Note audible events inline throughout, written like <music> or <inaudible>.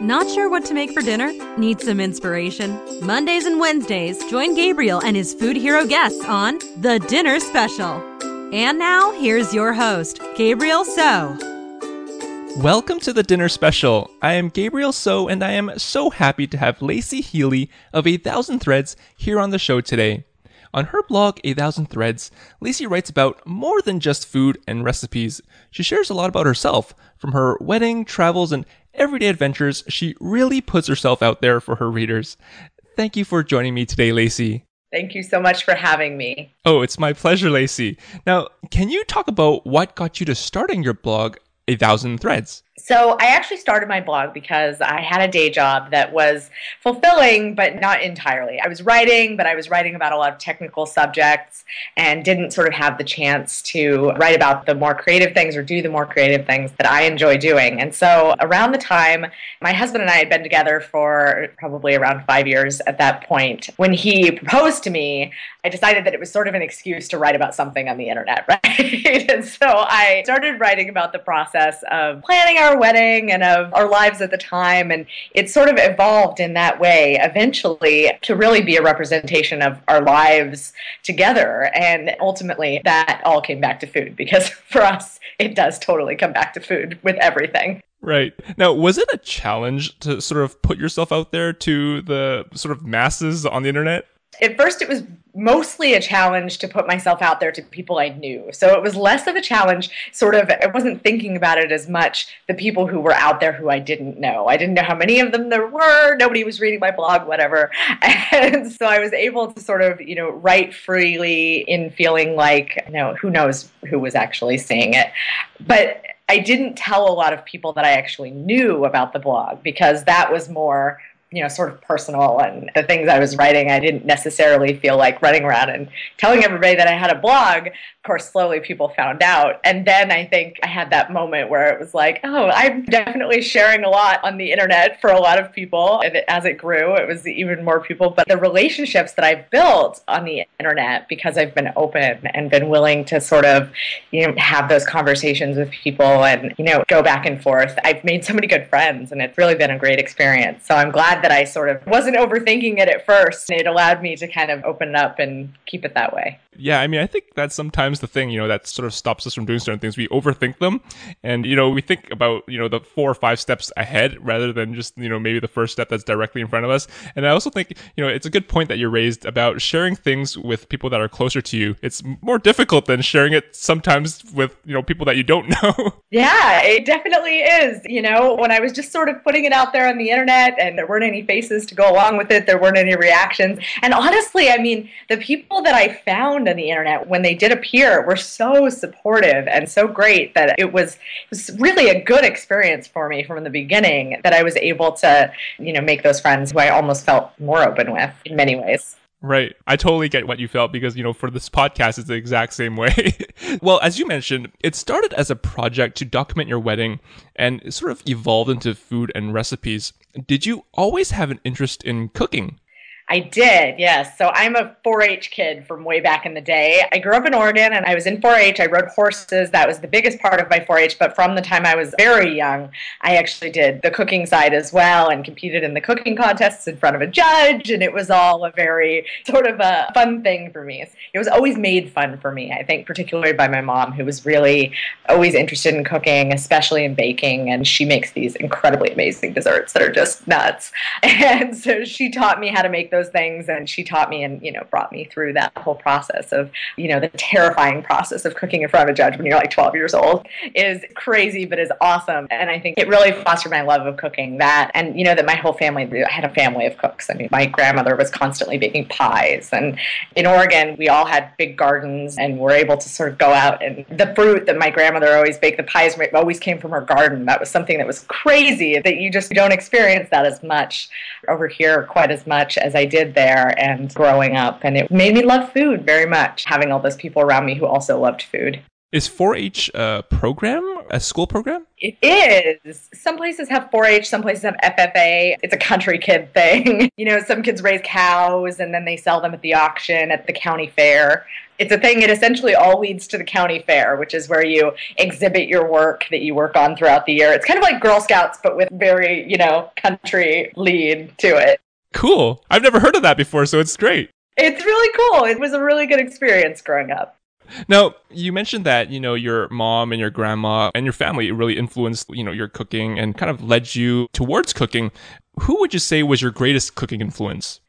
Not sure what to make for dinner? Need some inspiration? Mondays and Wednesdays, join Gabriel and his food hero guests on The Dinner Special. And now, here's your host, Gabriel So. Welcome to the dinner special. I am Gabriel So, and I am so happy to have Laicie Heeley of A Thousand Threads here on the show today. On her blog, A Thousand Threads, Lacey writes about more than just food and recipes. She shares a lot about herself, from her wedding, travels, and everyday adventures. She really puts herself out there for her readers. Thank you for joining me today, Laicie. Thank you so much for having me. Oh, it's my pleasure, Laicie. Now, can you talk about what got you to starting your blog, A Thousand Threads? So I actually started my blog because I had a day job that was fulfilling, but not entirely. I was writing, but I was writing about a lot of technical subjects and didn't sort of have the chance to write about the more creative things or do the more creative things that I enjoy doing. And so around the time, my husband and I had been together for probably around five years at that point. When he proposed to me, I decided that it was sort of an excuse to write about something on the internet, <laughs> right? and so I started writing about the process of planning our our wedding and of our lives at the time. And it sort of evolved in that way eventually to really be a representation of our lives together. And ultimately, that all came back to food because <laughs> for us, it does totally come back to food with everything. Right. Now, was it a challenge to sort of put yourself out there to the sort of masses on the internet? at first it was mostly a challenge to put myself out there to people I knew. So it was less of a challenge, sort of, I wasn't thinking about it as much the people who were out there who I didn't know. I didn't know how many of them there were. Nobody was reading my blog, whatever. <laughs> And so I was able to sort of, you know, write freely in feeling like, you know, who knows who was actually seeing it. But I didn't tell a lot of people that I actually knew about the blog because that was more you know, sort of personal and the things I was writing, I didn't necessarily feel like running around and telling everybody that I had a blog. Of course, slowly people found out. And then I think I had that moment where it was like, oh, I'm definitely sharing a lot on the internet for a lot of people. And as it grew, it was even more people. But the relationships that I've built on the internet because I've been open and been willing to sort of, you know, have those conversations with people and, you know, go back and forth. I've made so many good friends and it's really been a great experience. So I'm glad that I sort of wasn't overthinking it at first. It allowed me to kind of open up and keep it that way. Yeah, I mean, I think that's sometimes the thing, you know, that sort of stops us from doing certain things. We overthink them. And, you know, we think about, you know, the four or five steps ahead rather than just, you know, maybe the first step that's directly in front of us. And I also think, you know, it's a good point that you raised about sharing things with people that are closer to you. It's more difficult than sharing it sometimes with, you know, people that you don't <laughs> know. Yeah, it definitely is. You know, when I was just sort of putting it out there on the internet and there weren't any faces to go along with it, there weren't any reactions. And honestly, I mean, the people that I found on the internet when they did appear were so supportive and so great that it was it was really a good experience for me from the beginning that I was able to, you know, make those friends who I almost felt more open with in many ways. Right. I totally get what you felt because, you know, for this podcast, it's the exact same way. <laughs> well, as you mentioned, it started as a project to document your wedding and sort of evolved into food and recipes. Did you always have an interest in cooking? I did, yes. So I'm a 4 H kid from way back in the day. I grew up in Oregon and I was in 4 H. I rode horses. That was the biggest part of my 4 H. But from the time I was very young, I actually did the cooking side as well and competed in the cooking contests in front of a judge. And it was all a very sort of a fun thing for me. It was always made fun for me, I think, particularly by my mom, who was really always interested in cooking, especially in baking. And she makes these incredibly amazing desserts that are just nuts. <laughs> And so she taught me how to make those those things and she taught me and you know brought me through that whole process of you know the terrifying process of cooking in front of a judge when you're like 12 years old is crazy but is awesome. And i think it really fostered my love of cooking that and you know that my whole family I had a family of cooks. I mean my grandmother was constantly baking pies and in oregon we all had big gardens and were able to sort of go out and the fruit that my grandmother always baked the pies always came from her garden. That was something that was crazy that you just don't experience that as much over here quite as much as i did there and growing up. And it made me love food very much, having all those people around me who also loved food. Is 4-H a uh, program, a school program? It is. Some places have 4-H, some places have FFA. It's a country kid thing. <laughs> you know, some kids raise cows and then they sell them at the auction at the county fair. It's a thing. It essentially all leads to the county fair, which is where you exhibit your work that you work on throughout the year. It's kind of like Girl Scouts, but with very, you know, country lead to it. Cool. I've never heard of that before, so it's great. It's really cool. It was a really good experience growing up. Now, you mentioned that, you know, your mom and your grandma and your family really influenced, you know, your cooking and kind of led you towards cooking. Who would you say was your greatest cooking influence?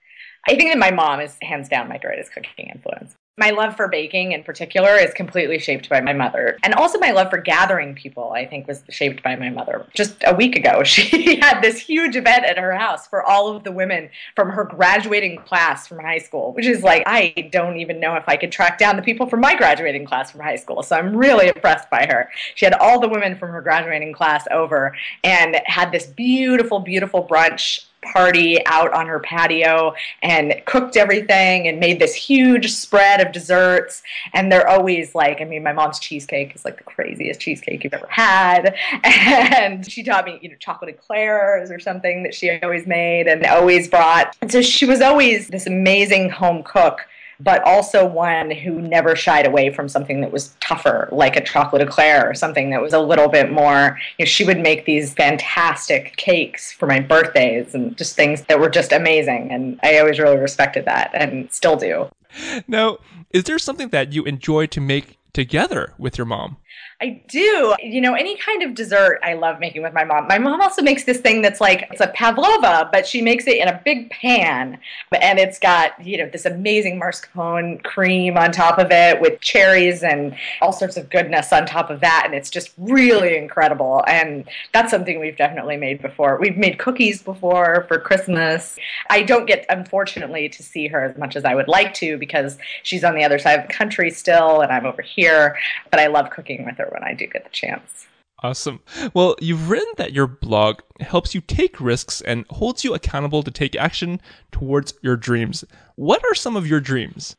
I think that my mom is hands down my greatest cooking influence. My love for baking in particular is completely shaped by my mother. And also my love for gathering people, I think, was shaped by my mother. Just a week ago, <laughs> she had this huge event at her house for all of the women from her graduating class from high school, which is like, I don't even know if I could track down the people from my graduating class from high school. So I'm really impressed by her. She had all the women from her graduating class over and had this beautiful, beautiful brunch party out on her patio and cooked everything and made this huge spread of desserts. And they're always like, I mean, my mom's cheesecake is like the craziest cheesecake you've ever had. <laughs> And she taught me, you know, chocolate eclairs or something that she always made and always brought. And so she was always this amazing home cook but also one who never shied away from something that was tougher, like a chocolate eclair or something that was a little bit more. You know, she would make these fantastic cakes for my birthdays and just things that were just amazing. And I always really respected that and still do. Now, is there something that you enjoy to make together with your mom? I do. You know, any kind of dessert I love making with my mom. My mom also makes this thing that's like it's a pavlova, but she makes it in a big pan, and it's got you know this amazing mascarpone cream on top of it with cherries and all sorts of goodness on top of that, and it's just really incredible. And that's something we've definitely made before. We've made cookies before for Christmas. I don't get, unfortunately, to see her as much as I would like to because she's on the other side of the country still, and I'm over here. But I love cooking with her when I do get the chance. Awesome. Well, you've written that your blog helps you take risks and holds you accountable to take action towards your dreams. What are some of your dreams?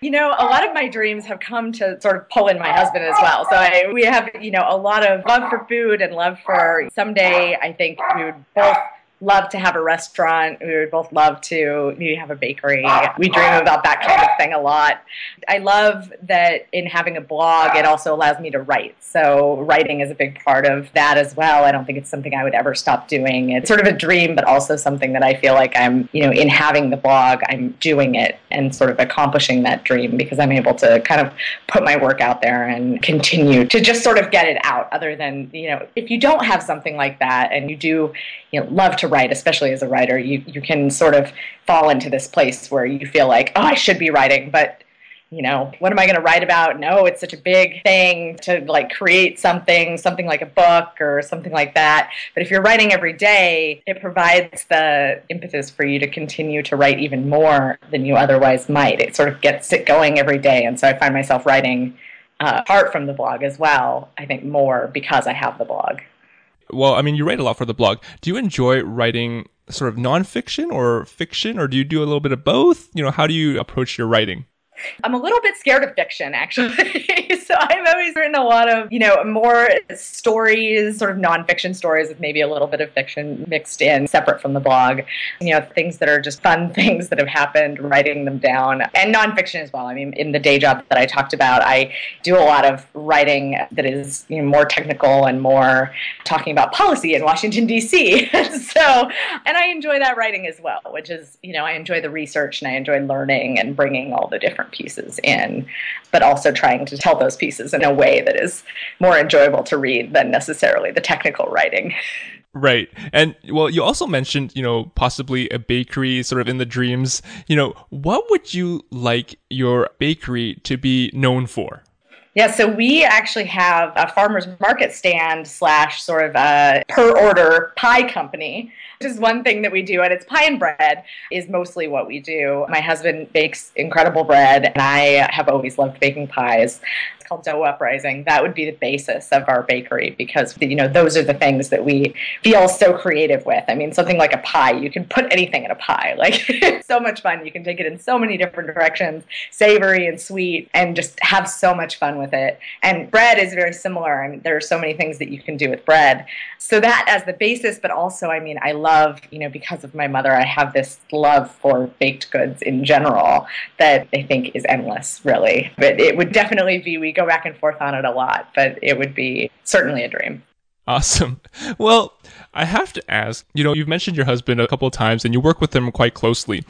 You know, a lot of my dreams have come to sort of pull in my husband as well. So I, we have, you know, a lot of love for food and love for someday I think we would both love to have a restaurant. We would both love to maybe have a bakery. We dream about that kind of thing a lot. I love that in having a blog, it also allows me to write. So writing is a big part of that as well. I don't think it's something I would ever stop doing. It's sort of a dream, but also something that I feel like I'm, you know, in having the blog, I'm doing it and sort of accomplishing that dream because I'm able to kind of put my work out there and continue to just sort of get it out other than, you know, if you don't have something like that and you do, you know, love to write, especially as a writer, you, you can sort of fall into this place where you feel like, oh, I should be writing, but you know, what am I going to write about? No, it's such a big thing to like create something, something like a book or something like that. But if you're writing every day, it provides the impetus for you to continue to write even more than you otherwise might. It sort of gets it going every day. And so I find myself writing uh, apart from the blog as well, I think more because I have the blog well, I mean, you write a lot for the blog. Do you enjoy writing sort of nonfiction or fiction, or do you do a little bit of both? You know, how do you approach your writing? I'm a little bit scared of fiction, actually. <laughs> so I've always written a lot of, you know, more stories, sort of nonfiction stories with maybe a little bit of fiction mixed in, separate from the blog. You know, things that are just fun <laughs> things that have happened, writing them down, and nonfiction as well. I mean, in the day job that I talked about, I do a lot of writing that is you know, more technical and more talking about policy in Washington, D.C. <laughs> so, and I enjoy that writing as well, which is, you know, I enjoy the research and I enjoy learning and bringing all the different pieces in, but also trying to tell those pieces in a way that is more enjoyable to read than necessarily the technical writing. Right. And well, you also mentioned, you know, possibly a bakery sort of in the dreams. You know, what would you like your bakery to be known for? Yeah, so we actually have a farmer's market stand slash sort of a per order pie company is one thing that we do, and it's pie and bread is mostly what we do. My husband bakes incredible bread, and I have always loved baking pies It's called Dough Uprising. That would be the basis of our bakery because you know those are the things that we feel so creative with. I mean, something like a pie, you can put anything in a pie. Like it's <laughs> so much fun. You can take it in so many different directions, savory and sweet, and just have so much fun with it. And bread is very similar. I mean, there are so many things that you can do with bread. So that as the basis, but also, I mean, I love, you know, because of my mother, I have this love for baked goods in general that I think is endless, really. But it would definitely be, we go back and forth on it a lot, but it would be certainly a dream. Awesome. <laughs> Well, I have to ask, you know, you've mentioned your husband a couple of times and you work with him quite closely.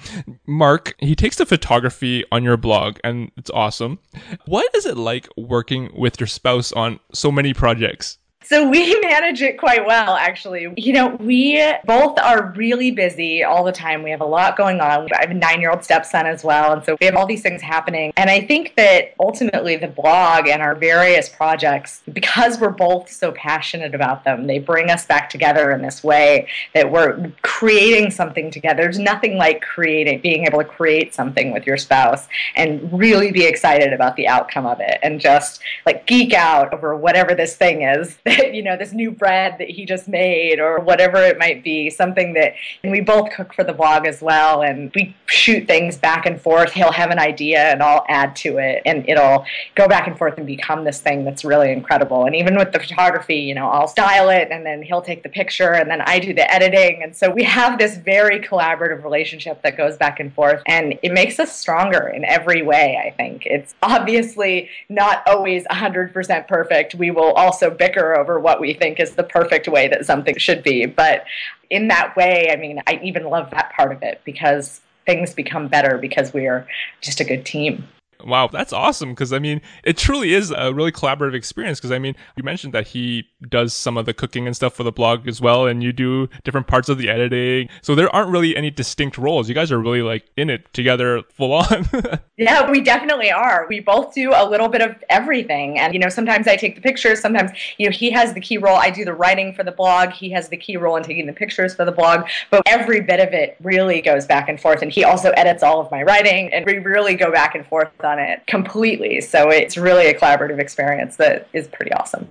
Mark, he takes the photography on your blog and it's awesome. What is it like working with your spouse on so many projects? So we <laughs> manage it quite well, actually. You know, we both are really busy all the time. We have a lot going on. I have a nine year old stepson as well. And so we have all these things happening. And I think that ultimately the blog and our various projects, because we're both so passionate about them, they bring us back together in this way that we're creating something together. There's nothing like creating, being able to create something with your spouse and really be excited about the outcome of it and just like geek out over whatever this thing is <laughs> <laughs> you know, this new bread that he just made or whatever it might be, something that, and we both cook for the vlog as well. And we shoot things back and forth. He'll have an idea and I'll add to it and it'll go back and forth and become this thing that's really incredible. And even with the photography, you know, I'll style it and then he'll take the picture and then I do the editing. And so we have this very collaborative relationship that goes back and forth and it makes us stronger in every way, I think. It's obviously not always 100% perfect. We will also bicker over what we think is the perfect way that something should be. But in that way, I mean, I even love that part of it because things become better because we are just a good team. Wow, that's awesome. Because I mean, it truly is a really collaborative experience. Because I mean, you mentioned that he does some of the cooking and stuff for the blog as well, and you do different parts of the editing. So there aren't really any distinct roles. You guys are really like in it together full on. <laughs> yeah, we definitely are. We both do a little bit of everything. And, you know, sometimes I take the pictures. Sometimes, you know, he has the key role. I do the writing for the blog. He has the key role in taking the pictures for the blog. But every bit of it really goes back and forth. And he also edits all of my writing. And we really go back and forth on it completely. So it's really a collaborative experience that is pretty awesome.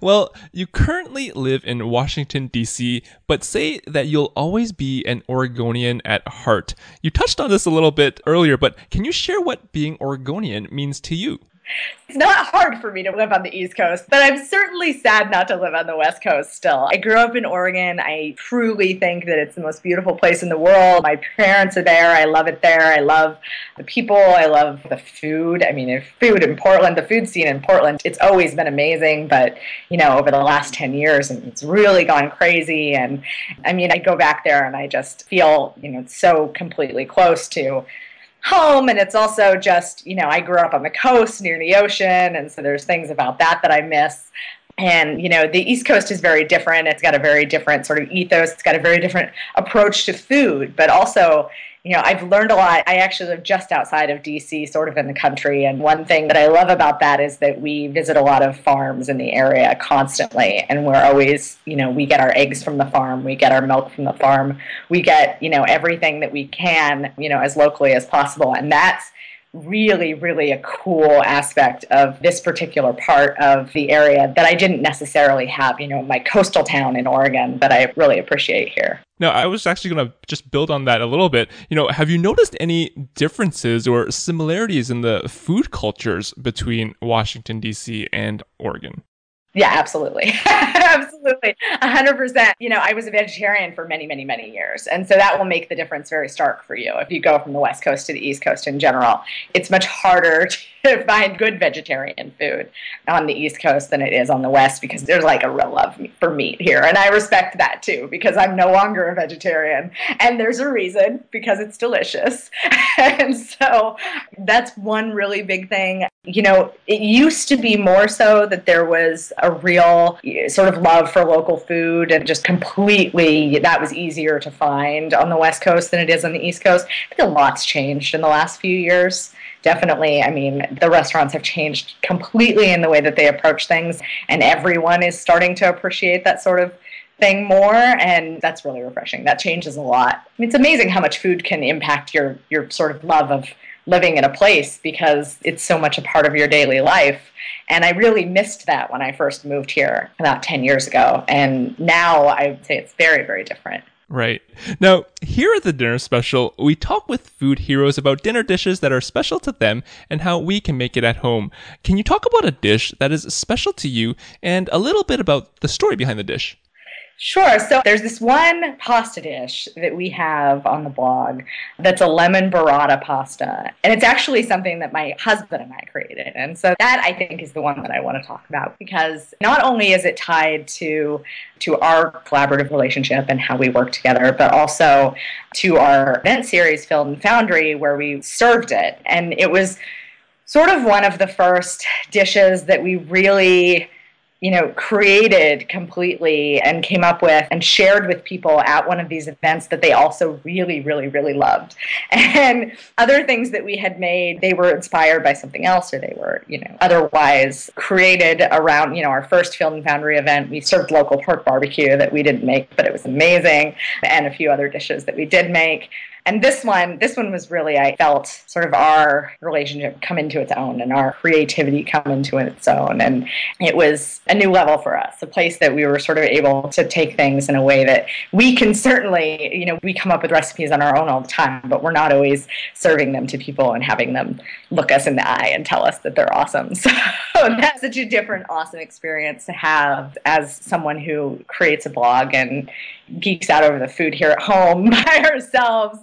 Well, you currently live in Washington, D.C., but say that you'll always be an Oregonian at heart. You touched on this a little bit earlier, but can you share what being Oregonian means to you? It's not hard for me to live on the East Coast, but I'm certainly sad not to live on the West Coast still. I grew up in Oregon. I truly think that it's the most beautiful place in the world. My parents are there. I love it there. I love the people. I love the food. I mean, food in Portland, the food scene in Portland, it's always been amazing, but, you know, over the last 10 years, it's really gone crazy. And I mean, I go back there and I just feel, you know, so completely close to home and it's also just you know i grew up on the coast near the ocean and so there's things about that that i miss. And you know the east coast is very different. It's got a very different sort of ethos. It's got a very different approach to food but also you know, I've learned a lot. I actually live just outside of DC, sort of in the country. And one thing that I love about that is that we visit a lot of farms in the area constantly. And we're always, you know, we get our eggs from the farm, we get our milk from the farm, we get, you know, everything that we can, you know, as locally as possible. And that's really, really a cool aspect of this particular part of the area that I didn't necessarily have, you know, my coastal town in Oregon that I really appreciate here. Now, I was actually going to just build on that a little bit. You know, have you noticed any differences or similarities in the food cultures between Washington, D.C. and Oregon? Yeah, absolutely. <laughs> absolutely. 100%. You know, I was a vegetarian for many, many, many years. And so that will make the difference very stark for you if you go from the West Coast to the East Coast in general. It's much harder <laughs> to find good vegetarian food on the East Coast than it is on the West because there's like a real love for meat here. And I respect that too because I'm no longer a vegetarian. And there's a reason because it's delicious. <laughs> and so that's one really big thing. You know, it used to be more so that there was a real sort of love for local food and just completely that was easier to find on the West Coast than it is on the East Coast. I think a lot's changed in the last few years. Definitely, I mean, the restaurants have changed completely in the way that they approach things, and everyone is starting to appreciate that sort of thing more and that's really refreshing that changes a lot I mean, it's amazing how much food can impact your your sort of love of living in a place because it's so much a part of your daily life. And I really missed that when I first moved here about 10 years ago. And now I would say it's very, very different. Right. Now, here at the dinner special, we talk with food heroes about dinner dishes that are special to them and how we can make it at home. Can you talk about a dish that is special to you and a little bit about the story behind the dish? Sure. So there's this one pasta dish that we have on the blog that's a lemon burrata pasta. And it's actually something that my husband and I created. And so that I think is the one that I want to talk about because not only is it tied to to our collaborative relationship and how we work together, but also to our event series Field and Foundry where we served it. And it was sort of one of the first dishes that we really you know, created completely and came up with and shared with people at one of these events that they also really, really, really loved. <laughs> And other things that we had made, they were inspired by something else or they were, you know, otherwise created around, you know, our first Field and Foundry event. We served local pork barbecue that we didn't make, but it was amazing, and a few other dishes that we did make. And this one, this one was really, I felt sort of our relationship come into its own and our creativity come into its own. And it was a new level for us, a place that we were sort of able to take things in a way that we can certainly, you know, we come up with recipes on our own all the time, but we're not always serving them to people and having them look us in the eye and tell us that they're awesome. <laughs> So that's such a different, awesome experience to have as someone who creates a blog and geeks out over the food here at home <laughs> by ourselves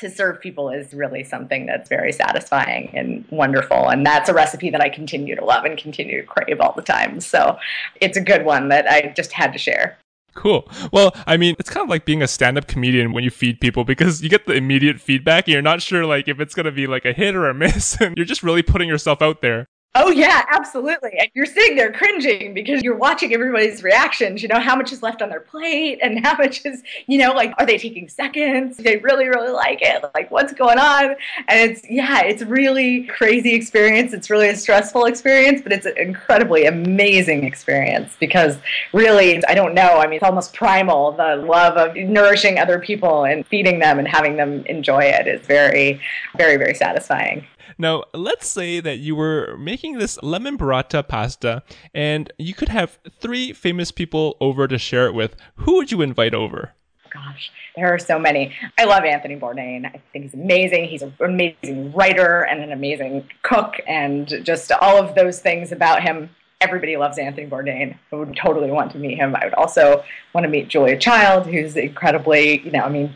to serve people is really something that's very satisfying and wonderful. And that's a recipe that I continue to love and continue to crave all the time. So it's a good one that I just had to share. Cool. Well, I mean, it's kind of like being a stand-up comedian when you feed people because you get the immediate feedback and you're not sure like if it's going to be like a hit or a miss <laughs> and you're just really putting yourself out there. Oh yeah, absolutely. And you're sitting there cringing because you're watching everybody's reactions, you know, how much is left on their plate and how much is, you know, like are they taking seconds? They really, really like it? Like what's going on? And it's yeah, it's really crazy experience. It's really a stressful experience, but it's an incredibly amazing experience because really I don't know, I mean it's almost primal, the love of nourishing other people and feeding them and having them enjoy it is very, very, very satisfying. Now, let's say that you were making this lemon burrata pasta and you could have three famous people over to share it with. Who would you invite over? Gosh, there are so many. I love Anthony Bourdain. I think he's amazing. He's an amazing writer and an amazing cook, and just all of those things about him everybody loves Anthony Bourdain. I would totally want to meet him. I would also want to meet Julia Child, who's incredibly, you know, I mean,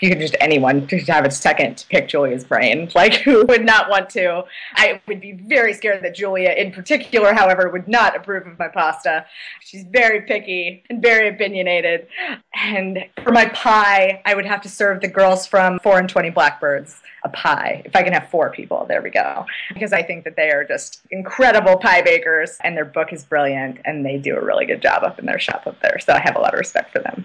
you could just anyone to have a second to pick Julia's brain, <laughs> like who would not want to? I would be very scared that Julia, in particular, however, would not approve of my pasta. She's very picky and very opinionated. And for my pie, I would have to serve the girls from Four and Twenty Blackbirds a pie. If I can have four people, there we go. Because I think that they are just incredible pie bakers, and their book is brilliant, and they do a really good job up in their shop up there. So I have a lot of respect for them.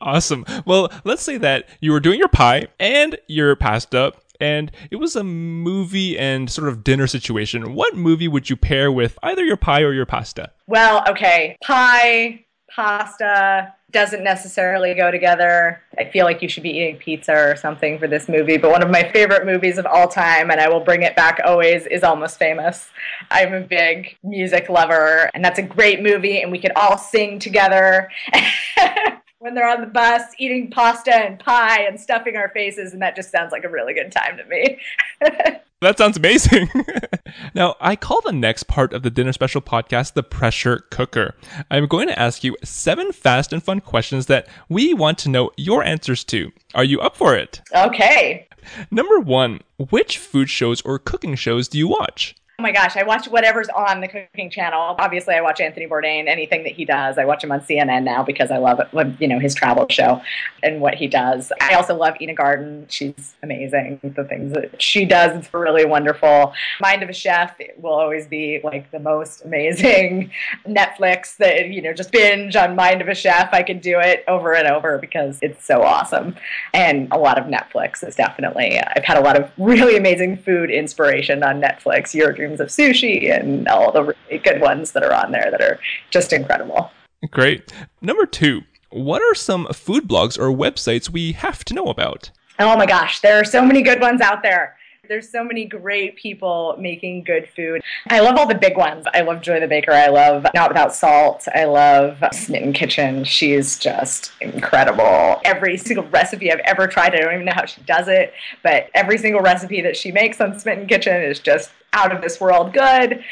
Awesome. Well, let's say that you were doing your pie and your pasta, and it was a movie and sort of dinner situation. What movie would you pair with either your pie or your pasta? Well, okay. Pie, pasta doesn't necessarily go together. I feel like you should be eating pizza or something for this movie, but one of my favorite movies of all time, and I will bring it back always, is Almost Famous. I'm a big music lover, and that's a great movie, and we could all sing together. <laughs> when they're on the bus eating pasta and pie and stuffing our faces, and that just sounds like a really good time to me. <laughs> that sounds amazing. <laughs> now, I call the next part of the Dinner Special podcast the pressure cooker. I'm going to ask you seven fast and fun questions that we want to know your answers to. Are you up for it? Okay. Number one, which food shows or cooking shows do you watch? Oh my gosh, I watch whatever's on the cooking channel. Obviously, I watch Anthony Bourdain, anything that he does. I watch him on CNN now because I love you know, his travel show and what he does. I also love Ina Garten. She's amazing. The things that she does, it's really wonderful. Mind of a Chef will always be like the most amazing <laughs> Netflix that, you know, just binge on Mind of a Chef. I can do it over and over because it's so awesome. And a lot of Netflix is definitely, I've had a lot of really amazing food inspiration on Netflix. Jiro Dreams of Sushi and all the really good ones that are on there that are just incredible. Great. Number two, what are some food blogs or websites we have to know about? Oh my gosh, there are so many good ones out there. There's so many great people making good food. I love all the big ones. I love Joy the Baker. I love Not Without Salt. I love Smitten Kitchen. She's just incredible. Every single recipe I've ever tried, I don't even know how she does it, but every single recipe that she makes on Smitten Kitchen is just out of this world good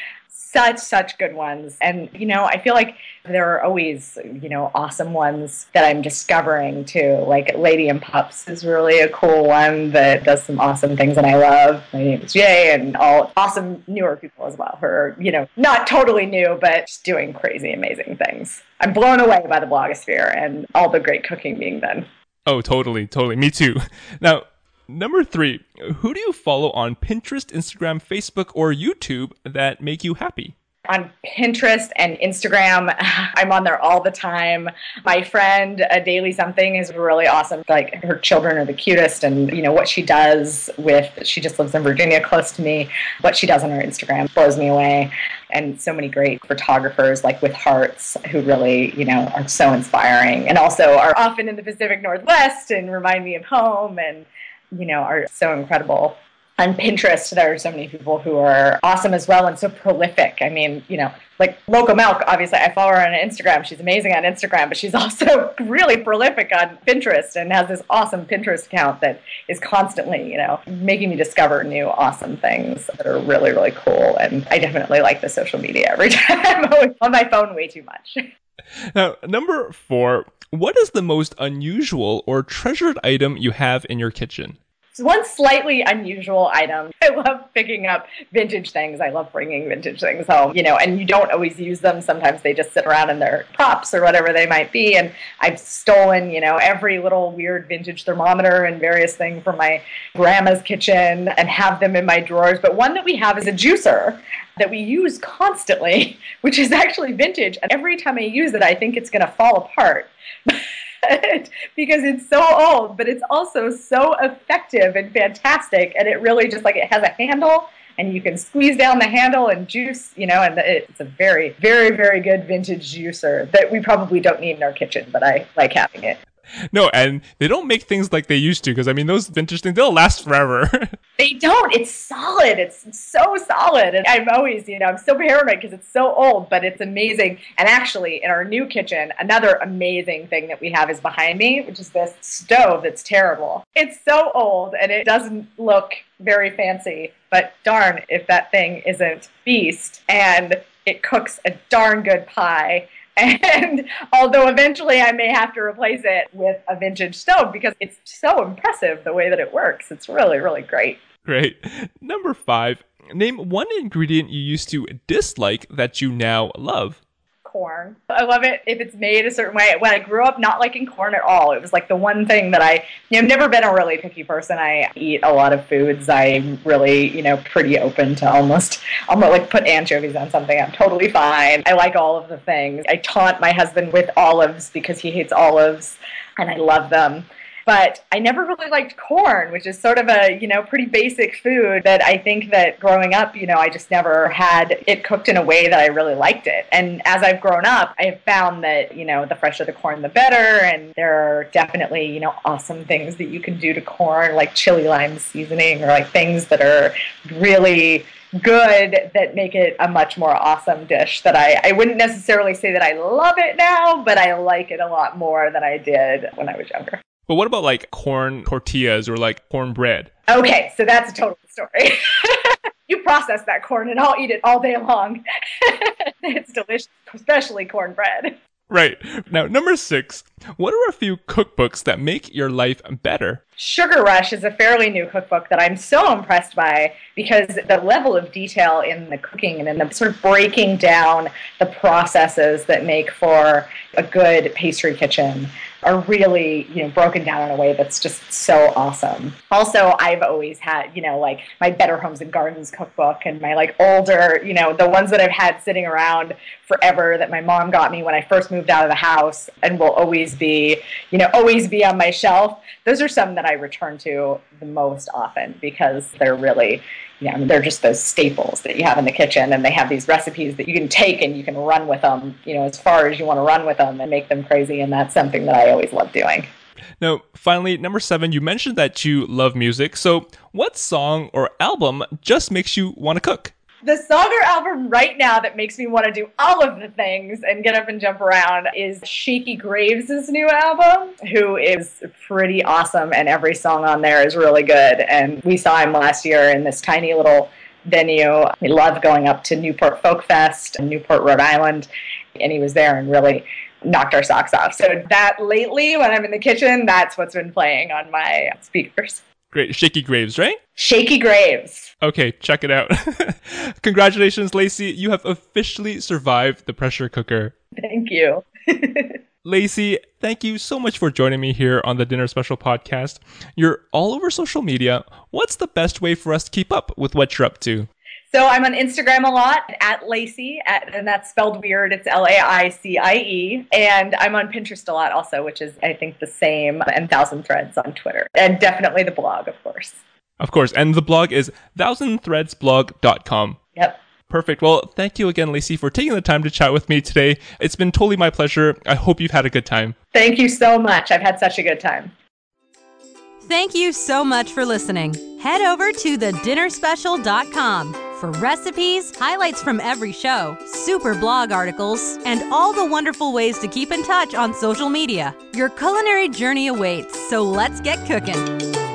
such such good ones. And you know i feel like there are always you know awesome ones that i'm discovering too. Like lady and pups is really a cool one that does some awesome things and i love. My name is Yeh and all awesome newer people as well who are you know not totally new but just doing crazy amazing things. I'm blown away by the blogosphere and all the great cooking being done. Oh totally totally. Me too. <laughs> Now Number three, who do you follow on Pinterest, Instagram, Facebook, or YouTube that make you happy? on Pinterest and Instagram. <laughs> I'm on there all the time. My friend, a Daily Something, is really awesome. Like her children are the cutest, and you know what she does with. She just lives in Virginia, close to me. What she does on her Instagram blows me away. And so many great photographers, like with hearts, who really you know are so inspiring, and also are often in the Pacific Northwest and remind me of home and you know, are so incredible. On Pinterest, there are so many people who are awesome as well and so prolific. I mean, you know, like Local Milk, obviously, I follow her on Instagram. She's amazing on Instagram, but she's <laughs> also really prolific on Pinterest and has this awesome Pinterest account that is constantly, you know, making me discover new awesome things that are really, really cool. And I definitely like the social media every <laughs> time. I'm always on my phone way too much. <laughs> <laughs> Now, number four, what is the most unusual or treasured item you have in your kitchen? One slightly unusual item. <laughs> I love picking up vintage things. I love bringing vintage things home, you know, and you don't always use them. Sometimes they just sit around in their props or whatever they might be. And I've stolen, you know, every little weird vintage thermometer and various things from my grandma's kitchen and have them in my drawers. But one that we have is a juicer that we use constantly, <laughs> which is actually vintage. And every time I use it, I think it's going to fall apart. <laughs> it <laughs> because it's so old, but it's also so effective and fantastic. And it really just like it has a handle and you can squeeze down the handle and juice, you know, and it's a very, very, very good vintage juicer that we probably don't need in our kitchen, but I like having it. No, and they don't make things like they used to because I mean those vintage things they'll last forever. <laughs> they don't. It's solid. It's so solid. And I'm always, you know, I'm so paranoid because it's so old, but it's amazing. And actually, in our new kitchen, another amazing thing that we have is behind me, which is this stove that's terrible. It's so old and it doesn't look very fancy, but darn if that thing isn't beast and it cooks a darn good pie <laughs> and although eventually I may have to replace it with a vintage stove because it's so impressive the way that it works. It's really, really great. Great. Number five, name one ingredient you used to dislike that you now love corn. I love it if it's made a certain way. When I grew up not liking corn at all, it was like the one thing that I, you know, I've never been a really picky person. I eat a lot of foods. I'm really, you know, pretty open to almost, almost like put anchovies on something. I'm totally fine. I like all of the things. I taunt my husband with olives because he hates olives and I love them. But I never really liked corn, which is sort of a, you know, pretty basic food that I think that growing up, you know, I just never had it cooked in a way that I really liked it. And as I've grown up, I have found that, you know, the fresher the corn, the better. And there are definitely, you know, awesome things that you can do to corn, like chili lime seasoning or like things that are really good that make it a much more awesome dish that I, I wouldn't necessarily say that I love it now, but I like it a lot more than I did when I was younger. But what about like corn tortillas or like cornbread? Okay, so that's a total story. <laughs> you process that corn and I'll eat it all day long. <laughs> it's delicious, especially cornbread. Right. Now, number six, what are a few cookbooks that make your life better? Sugar Rush is a fairly new cookbook that I'm so impressed by because the level of detail in the cooking and in the sort of breaking down the processes that make for a good pastry kitchen are really, you know, broken down in a way that's just so awesome. Also, I've always had, you know, like my Better Homes and Gardens cookbook and my like older, you know, the ones that I've had sitting around forever that my mom got me when I first moved out of the house and will always be, you know, always be on my shelf. Those are some that I return to the most often because they're really, you know, they're just those staples that you have in the kitchen and they have these recipes that you can take and you can run with them, you know, as far as you want to run with them and make them crazy. And that's something that I always love doing. Now, finally, number seven, you mentioned that you love music. So, what song or album just makes you want to cook? The song or album right now that makes me want to do all of the things and get up and jump around is Shakey Graves' new album, who is pretty awesome, and every song on there is really good. And we saw him last year in this tiny little venue. We love going up to Newport Folk Fest in Newport, Rhode Island, and he was there and really knocked our socks off. So that lately, when I'm in the kitchen, that's what's been playing on my speakers. Great. Shakey Graves, right? Shakey Graves. Okay, check it out. <laughs> Congratulations, Laicie. You have officially survived the pressure cooker. Thank you. <laughs> Laicie, thank you so much for joining me here on the Dinner Special podcast. You're all over social media. What's the best way for us to keep up with what you're up to? So I'm on Instagram a lot at Laicie, at, and that's spelled weird. It's L A I C I E. And I'm on Pinterest a lot also, which is, I think, the same, and Thousand Threads on Twitter. And definitely the blog, of course. Of course. And the blog is thousandthreadsblog.com. Yep. Perfect. Well, thank you again, Laicie, for taking the time to chat with me today. It's been totally my pleasure. I hope you've had a good time. Thank you so much. I've had such a good time. Thank you so much for listening. Head over to thedinnerspecial.com for recipes, highlights from every show, super blog articles, and all the wonderful ways to keep in touch on social media. Your culinary journey awaits, so let's get cooking.